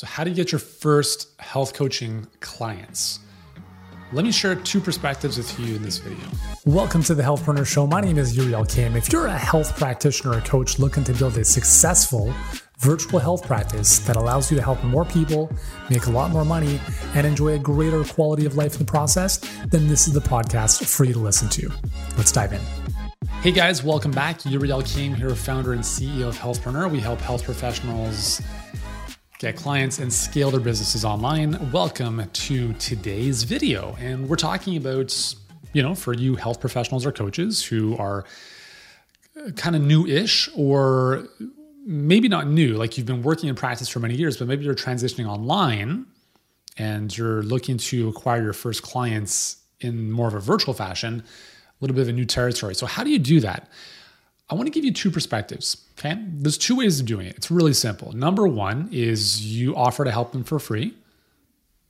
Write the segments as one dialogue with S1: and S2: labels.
S1: So, how do you get your first health coaching clients? Let me share two perspectives with you in this video. Welcome to the Healthpreneur Show. My name is Yuri Elkaim. If you're a health practitioner or coach looking to build a successful virtual health practice that allows you to help more people, make a lot more money, and enjoy a greater quality of life in the process, then this is the podcast for you to listen to. Let's dive in. Hey guys, welcome back. Yuri Elkaim here, founder and CEO of Healthpreneur. We help health professionals get clients and scale their businesses online. Welcome to today's video. And we're talking about, you know, for you health professionals or coaches who are kind of new-ish or maybe not new, like you've been working in practice for many years, but maybe you're transitioning online and you're looking to acquire your first clients in more of a virtual fashion, a little bit of a new territory. So how do you do that? I want to give you two perspectives. Okay. There's two ways of doing it. It's really simple. Number one is you offer to help them for free.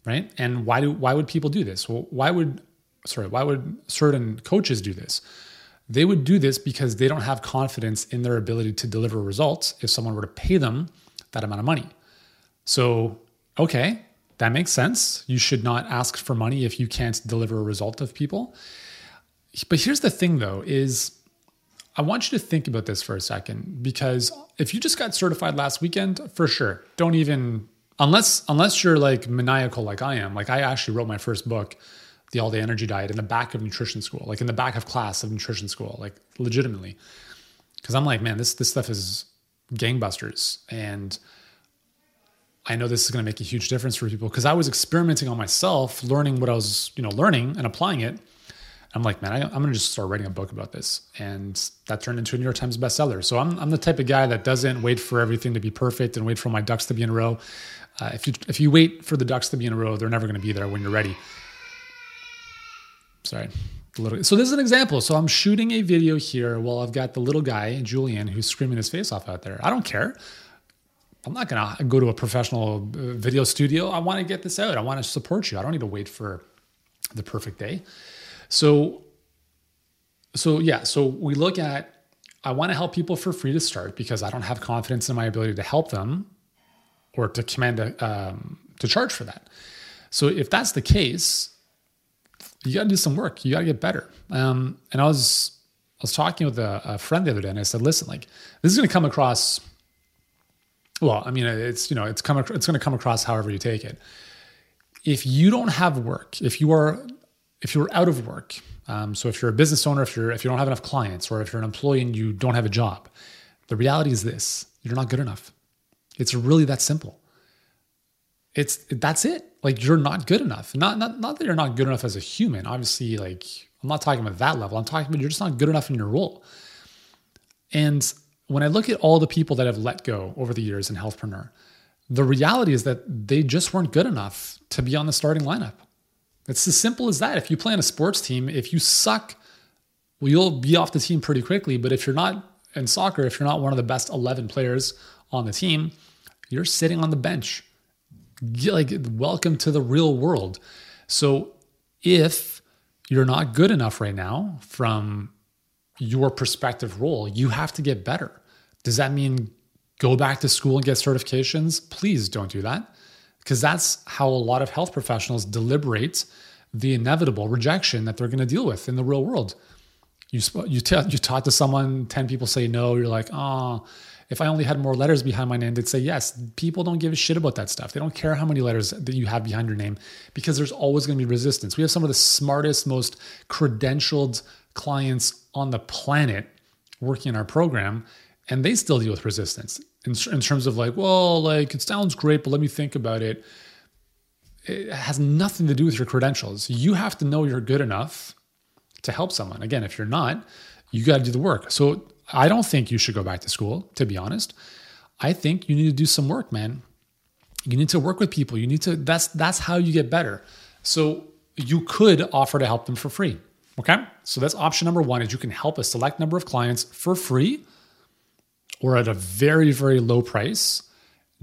S1: Right. And why do why would people do this? Well, why would sorry, why would certain coaches do this? They would do this because they don't have confidence in their ability to deliver results if someone were to pay them that amount of money. So, okay, that makes sense. You should not ask for money if you can't deliver a result of people. But here's the thing though is I want you to think about this for a second because if you just got certified last weekend, for sure, don't even unless unless you're like maniacal like I am. Like I actually wrote my first book, The All Day Energy Diet, in the back of nutrition school, like in the back of class of nutrition school, like legitimately, because I'm like, man, this this stuff is gangbusters, and I know this is going to make a huge difference for people because I was experimenting on myself, learning what I was, you know, learning and applying it I'm like, man, I, am going to just start writing a book about this. And that turned into a New York Times bestseller. So I'm, I'm the type of guy that doesn't wait for everything to be perfect and wait for my ducks to be in a row. Uh, if you if you wait for the ducks to be in a row, they're never going to be there when you're ready. Sorry. So this is an example. So I'm shooting a video here while I've got the little guy, Julian, who's screaming his face off out there. I don't care. I'm not going to go to a professional uh, video studio. I want to get this out. I want to support you. I don't need to wait for the perfect day. So, so yeah, so we look at I want to help people for free to start because I don't have confidence in my ability to help them or to command a, um, to charge for that. So if that's the case, you got to do some work. You got to get better. Um, and I was I was talking with a, a, friend the other day, and I said, "Listen, like this is going to come across. Well, I mean, it's you know, it's come it's going to come across however you take it. If you don't have work, if you are if you're out of work, um, so if you're a business owner, if you're if you don't have enough clients, or if you're an employee and you don't have a job, the reality is this: you're not good enough. It's really that simple. It's that's it. Like you're not good enough. Not not not that you're not good enough as a human. Obviously, like I'm not talking about that level. I'm talking about you're just not good enough in your role. And when I look at all the people that have let go over the years in Healthpreneur, the reality is that they just weren't good enough to be on the starting lineup. It's as simple as that. If you play on a sports team, if you suck, well, you'll be off the team pretty quickly. But if you're not in soccer, if you're not one of the best 11 players on the team, you're sitting on the bench. Like, welcome to the real world. So if you're not good enough right now from your prospective role, you have to get better. Does that mean go back to school and get certifications? Please don't do that because that's how a lot of health professionals deliberate the inevitable rejection that they're going to deal with in the real world. You you t- you talk to someone, ten people say no. You're like, oh, if I only had more letters behind my name, they'd say yes. People don't give a shit about that stuff. They don't care how many letters that you have behind your name because there's always going to be resistance. We have some of the smartest, most credentialed clients on the planet working in our program, and they still deal with resistance in, in terms of like, well, like it sounds great, but let me think about it. It has nothing to do with your credentials. You have to know you're good enough to help someone. Again, if you're not, you got to do the work. So I don't think you should go back to school, to be honest. I think you need to do some work, man. You need to work with people. You need to that's that's how you get better. So you could offer to help them for free. Okay? So that's option number 1 is you can help a select number of clients for free or at a very, very low price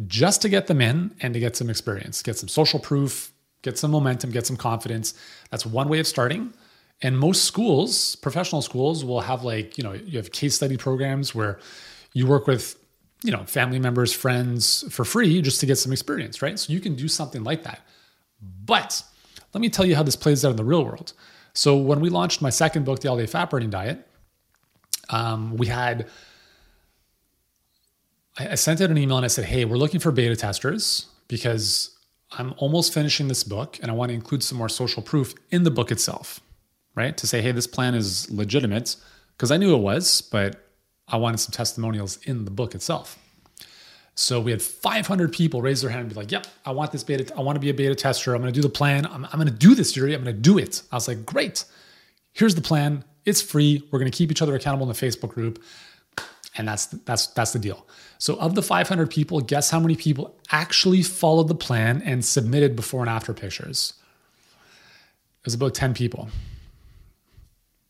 S1: just to get them in and to get some experience, get some social proof, get some momentum, get some confidence. That's one way of starting. And most schools, professional schools, will have like, you know, you have case study programs where you work with you know, family members, friends for free just to get some experience, right? So you can do something like that. But let me tell you how this plays out in the real world. So when we launched my second book, The All Day Fat Burning Diet, um, we had I sent out an email and I said, "Hey, we're looking for beta testers because I'm almost finishing this book and I want to include some more social proof in the book itself, right? To say, hey, this plan is legitimate because I knew it was, but I wanted some testimonials in the book itself." So we had 500 people raise their hand and be like, "Yep, I want this beta. I want to be a beta tester. I'm going to do the plan. I'm, I'm going to do this, Yuri. I'm going to do it." I was like, "Great. Here's the plan. It's free. We're going to keep each other accountable in the Facebook group." And that's that's that's the deal. So of the 500 people, guess how many people actually followed the plan and submitted before and after pictures? It was about 10 people.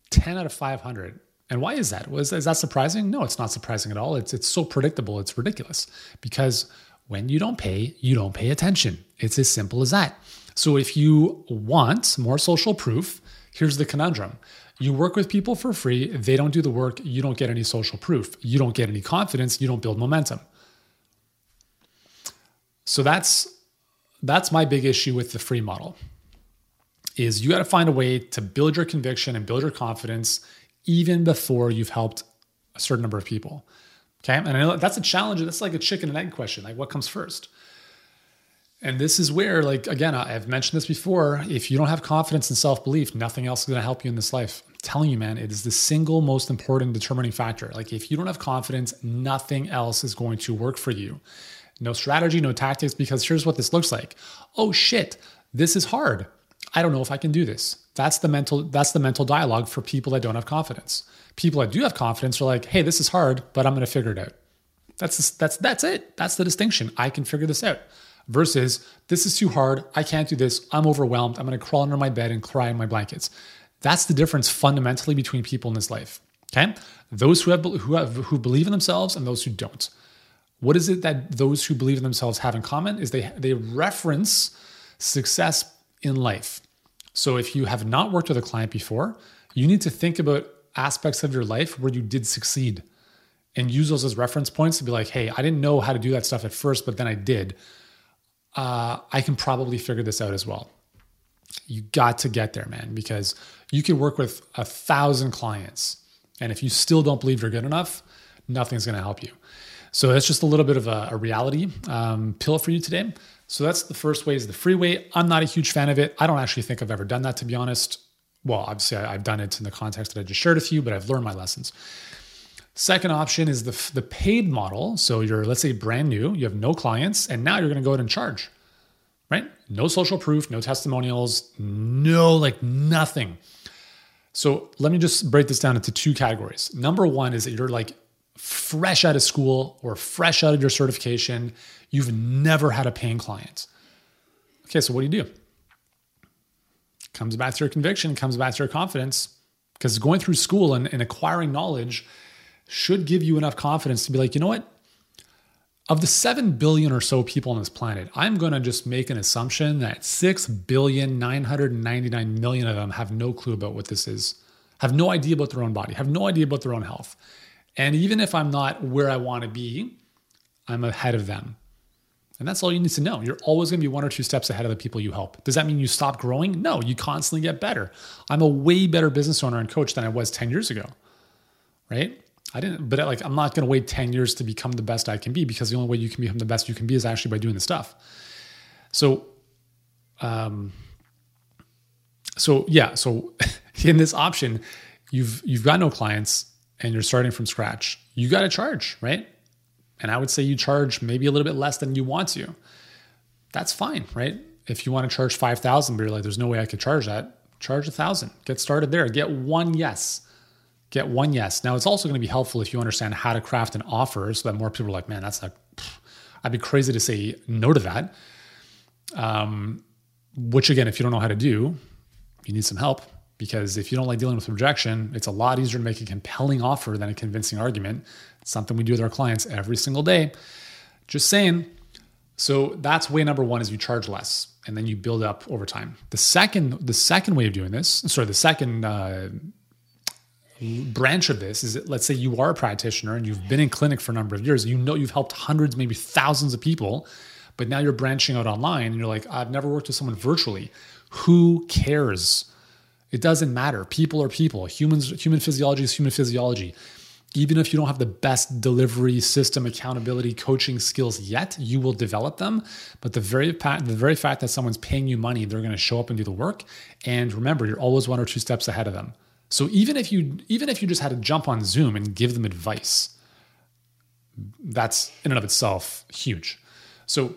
S1: 10 out of 500. And why is that? Was is that surprising? No, it's not surprising at all. It's it's so predictable. It's ridiculous because when you don't pay, you don't pay attention. It's as simple as that. So if you want more social proof, here's the conundrum. You work with people for free, they don't do the work, you don't get any social proof. You don't get any confidence, you don't build momentum. So that's that's my big issue with the free model. Is you got to find a way to build your conviction and build your confidence even before you've helped a certain number of people. Okay. And I know that's a challenge. That's like a chicken and egg question. Like, what comes first? And this is where, like, again, I've mentioned this before. If you don't have confidence and self belief, nothing else is going to help you in this life. I'm telling you, man, it is the single most important determining factor. Like, if you don't have confidence, nothing else is going to work for you. No strategy, no tactics, because here's what this looks like. Oh shit, this is hard. I don't know if I can do this. That's the mental that's the mental dialogue for people that don't have confidence. People that do have confidence are like, "Hey, this is hard, but I'm going to figure it out." That's that's that's it. That's the distinction. I can figure this out. Versus, this is too hard. I can't do this. I'm overwhelmed. I'm going to crawl under my bed and cry in my blankets. That's the difference fundamentally between people in this life. Okay, those who have who have who believe in themselves and those who don't. What is it that those who believe in themselves have in common? Is they they reference success in life. So if you have not worked with a client before, you need to think about aspects of your life where you did succeed and use those as reference points to be like, hey, I didn't know how to do that stuff at first, but then I did. Uh, I can probably figure this out as well. You got to get there, man, because you can work with a thousand clients. And if you still don't believe you're good enough, nothing's going to help you. So that's just a little bit of a, a reality um, pill for you today. So that's the first way is the free way. I'm not a huge fan of it. I don't actually think I've ever done that, to be honest. Well, obviously, I've done it in the context that I just shared with you, but I've learned my lessons. Second option is the, the paid model. So you're, let's say, brand new, you have no clients, and now you're going to go ahead and charge, right? No social proof, no testimonials, no, like nothing. So let me just break this down into two categories. Number one is that you're like fresh out of school or fresh out of your certification You've never had a paying client. Okay, so what do you do? Comes back to your conviction, comes back to your confidence, because going through school and, and acquiring knowledge should give you enough confidence to be like, you know what? Of the 7 billion or so people on this planet, I'm going to just make an assumption that 6 billion 999 million of them have no clue about what this is, have no idea about their own body, have no idea about their own health. And even if I'm not where I want to be, I'm ahead of them. And that's all you need to know. You're always going to be one or two steps ahead of the people you help. Does that mean you stop growing? No, you constantly get better. I'm a way better business owner and coach than I was 10 years ago. Right? I didn't, but like, I'm not going to wait 10 years to become the best I can be because the only way you can become the best you can be is actually by doing the stuff. So, um, so yeah, so in this option, you've, you've got no clients and you're starting from scratch. You got to charge, right? And I would say you charge maybe a little bit less than you want to. That's fine, right? If you want to charge 5,000, but you're like, there's no way I could charge that, charge a thousand. Get started there. Get one yes. Get one yes. Now, it's also going to be helpful if you understand how to craft an offer so that more people are like, man, that's like, I'd be crazy to say no to that. Um, which, again, if you don't know how to do, you need some help because if you don't like dealing with rejection, it's a lot easier to make a compelling offer than a convincing argument. It's something we do with our clients every single day. Just saying. So that's way number one is you charge less and then you build up over time. The second, the second way of doing this, sorry, the second uh, branch of this is that let's say you are a practitioner and you've been in clinic for a number of years, you know you've helped hundreds, maybe thousands of people, but now you're branching out online and you're like, I've never worked with someone virtually. Who cares? It doesn't matter. People are people. Humans, human physiology is human physiology. Even if you don't have the best delivery system, accountability, coaching skills yet, you will develop them. But the very the very fact that someone's paying you money, they're going to show up and do the work. And remember, you're always one or two steps ahead of them. So even if you even if you just had to jump on Zoom and give them advice, that's in and of itself huge. So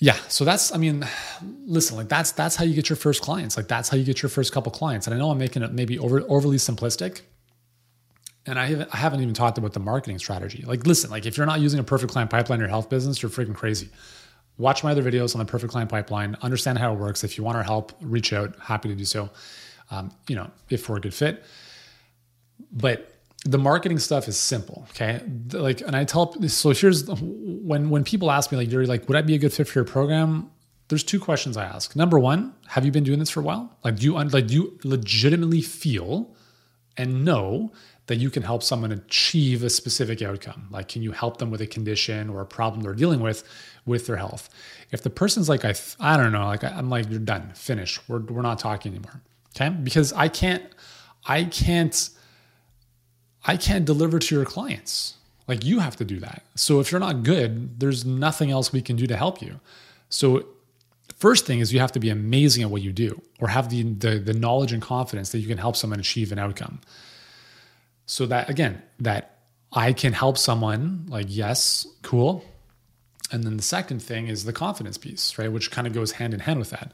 S1: yeah, so that's I mean, listen, like that's that's how you get your first clients. Like that's how you get your first couple clients. And I know I'm making it maybe over, overly simplistic. And I haven't, I haven't even talked about the marketing strategy. Like, listen, like if you're not using a perfect client pipeline in your health business, you're freaking crazy. Watch my other videos on the perfect client pipeline. Understand how it works. If you want our help, reach out. Happy to do so. Um, you know, if we're a good fit. But the marketing stuff is simple. Okay. Like, and I tell, so here's when, when people ask me, like, you're like, would I be a good fit for your program? There's two questions I ask. Number one, have you been doing this for a while? Like, do you, like, do you legitimately feel and know that you can help someone achieve a specific outcome? Like, can you help them with a condition or a problem they're dealing with with their health? If the person's like, I, I don't know, like, I'm like, you're done, finish. We're, we're not talking anymore. Okay. Because I can't, I can't, I can't deliver to your clients. Like you have to do that. So if you're not good, there's nothing else we can do to help you. So first thing is you have to be amazing at what you do or have the, the, the knowledge and confidence that you can help someone achieve an outcome. So that again, that I can help someone, like, yes, cool. And then the second thing is the confidence piece, right? Which kind of goes hand in hand with that.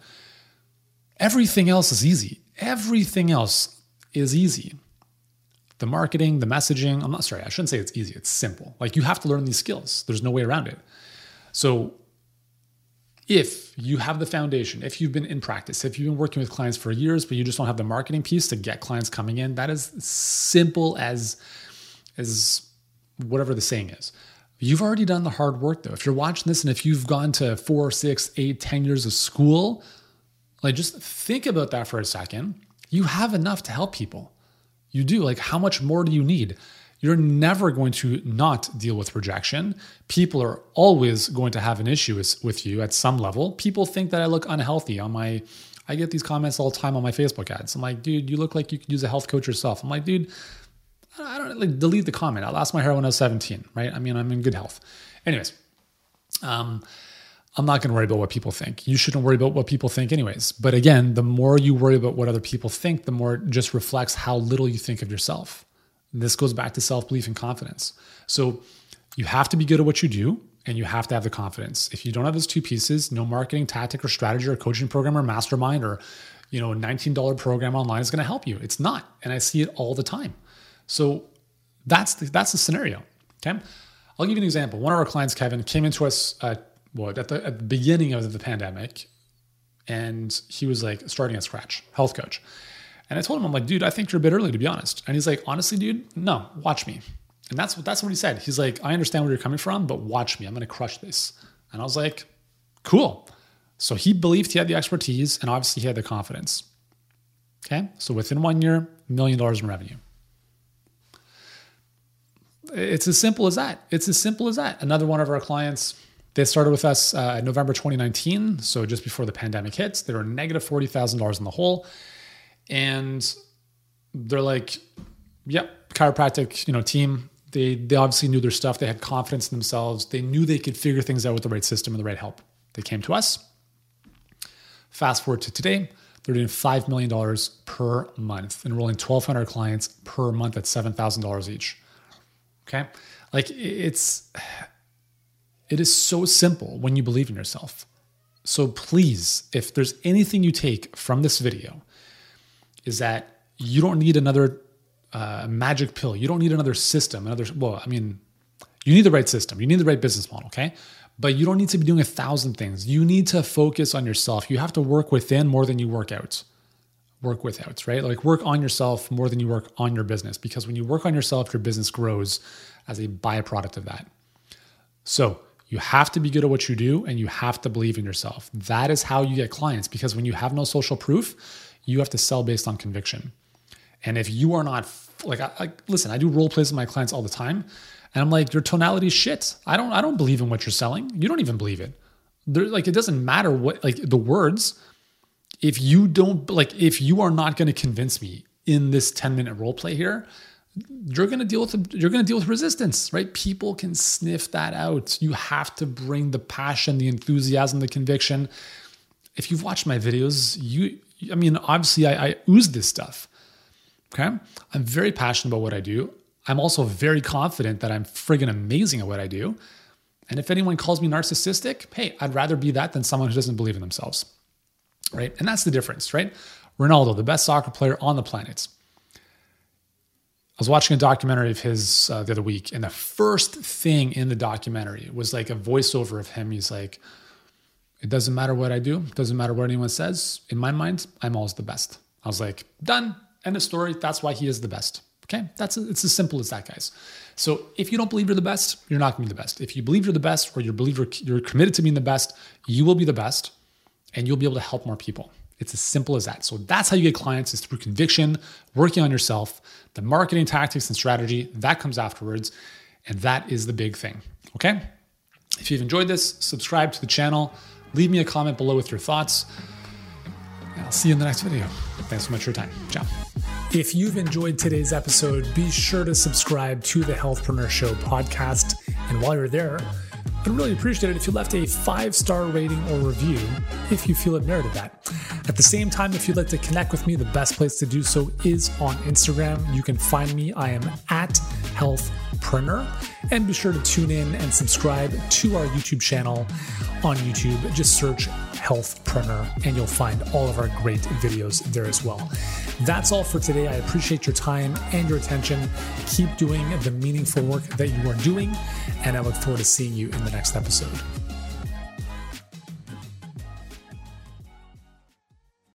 S1: Everything else is easy. Everything else is easy the marketing, the messaging. I'm not sorry, I shouldn't say it's easy. It's simple. Like you have to learn these skills. There's no way around it. So if you have the foundation, if you've been in practice, if you've been working with clients for years, but you just don't have the marketing piece to get clients coming in, that is simple as as whatever the saying is. You've already done the hard work though. If you're watching this and if you've gone to four, six, eight, ten years of school, like just think about that for a second. You have enough to help people you do. Like, how much more do you need? You're never going to not deal with rejection. People are always going to have an issue with you at some level. People think that I look unhealthy on my, I get these comments all the time on my Facebook ads. I'm like, dude, you look like you could use a health coach yourself. I'm like, dude, I don't like delete the comment. I lost my hair when I was 17, right? I mean, I'm in good health. Anyways, um, I'm not going to worry about what people think. You shouldn't worry about what people think, anyways. But again, the more you worry about what other people think, the more it just reflects how little you think of yourself. This goes back to self belief and confidence. So you have to be good at what you do and you have to have the confidence. If you don't have those two pieces, no marketing tactic or strategy or coaching program or mastermind or you know, a $19 program online is going to help you. It's not. And I see it all the time. So that's the, that's the scenario. Okay. I'll give you an example. One of our clients, Kevin, came into us what at the, at the beginning of the pandemic, and he was like starting at scratch, health coach. And I told him, I'm like, dude, I think you're a bit early to be honest. And he's like, honestly, dude, no, watch me. And that's what that's what he said. He's like, I understand where you're coming from, but watch me. I'm gonna crush this. And I was like, cool. So he believed he had the expertise, and obviously he had the confidence. Okay, so within one year, million dollars in revenue. It's as simple as that. It's as simple as that. Another one of our clients they started with us uh, in November 2019, so just before the pandemic hits. They were negative $40,000 in the hole. And they're like, yep, chiropractic, you know, team. They, they obviously knew their stuff. They had confidence in themselves. They knew they could figure things out with the right system and the right help. They came to us. Fast forward to today, they're doing $5 million per month, enrolling 1,200 clients per month at $7,000 each. Okay. Like it's, it is so simple when you believe in yourself. So please, if there's anything you take from this video, is that you don't need another uh, magic pill. You don't need another system. Another well, I mean, you need the right system. You need the right business model. Okay, but you don't need to be doing a thousand things. You need to focus on yourself. You have to work within more than you work out. Work without, right? Like work on yourself more than you work on your business. Because when you work on yourself, your business grows as a byproduct of that. So you have to be good at what you do and you have to believe in yourself. That is how you get clients because when you have no social proof, you have to sell based on conviction. And if you are not like, I, I, listen, I do role plays with my clients all the time, and I'm like, your tonality is shit. I don't, I don't believe in what you're selling. You don't even believe it. There, like, it doesn't matter what, like, the words. If you don't, like, if you are not going to convince me in this 10 minute role play here, you're going to deal with you're going to deal with resistance right people can sniff that out you have to bring the passion the enthusiasm the conviction if you've watched my videos you i mean obviously i, I ooze this stuff okay? I'm very passionate about what i do. I'm also very confident that i'm friggin' amazing at what i do. And if anyone calls me narcissistic hey i'd rather be that than someone who doesn't believe in themselves right? And that's the difference right? Ronaldo the best soccer player on the planet. I was watching a documentary of his uh, the other week, and the first thing in the documentary was like a voiceover of him. He's like, "It doesn't matter what I do. It doesn't matter what anyone says. In my mind, I'm always the best." I was like, "Done. End of story. That's why he is the best." Okay, that's it's as simple as that, guys. So if you don't believe you're the best, you're not to be the best. If you believe you're the best, or you believe you're, you're committed to being the best, you will be the best, and you'll be able to help more people. It's as simple as that. So that's how you get clients is through conviction, working on yourself, the marketing tactics and strategy that comes afterwards. And that is the big thing. Okay. If you've enjoyed this, subscribe to the channel, leave me a comment below with your thoughts. And I'll see you in the next video. Thanks so much for your time. Ciao. If you've enjoyed today's episode, be sure to subscribe to the Healthpreneur Show podcast. And while you're there, I'd really appreciate it if you left a five star rating or review if you feel it merited that. At the same time, if you'd like to connect with me, the best place to do so is on Instagram. You can find me. I am at Healthpreneur. And be sure to tune in and subscribe to our YouTube channel on YouTube. Just search Health Healthpreneur and you'll find all of our great videos there as well. That's all for today. I appreciate your time and your attention. Keep doing the meaningful work that you are doing, and I look forward to seeing you in the next episode.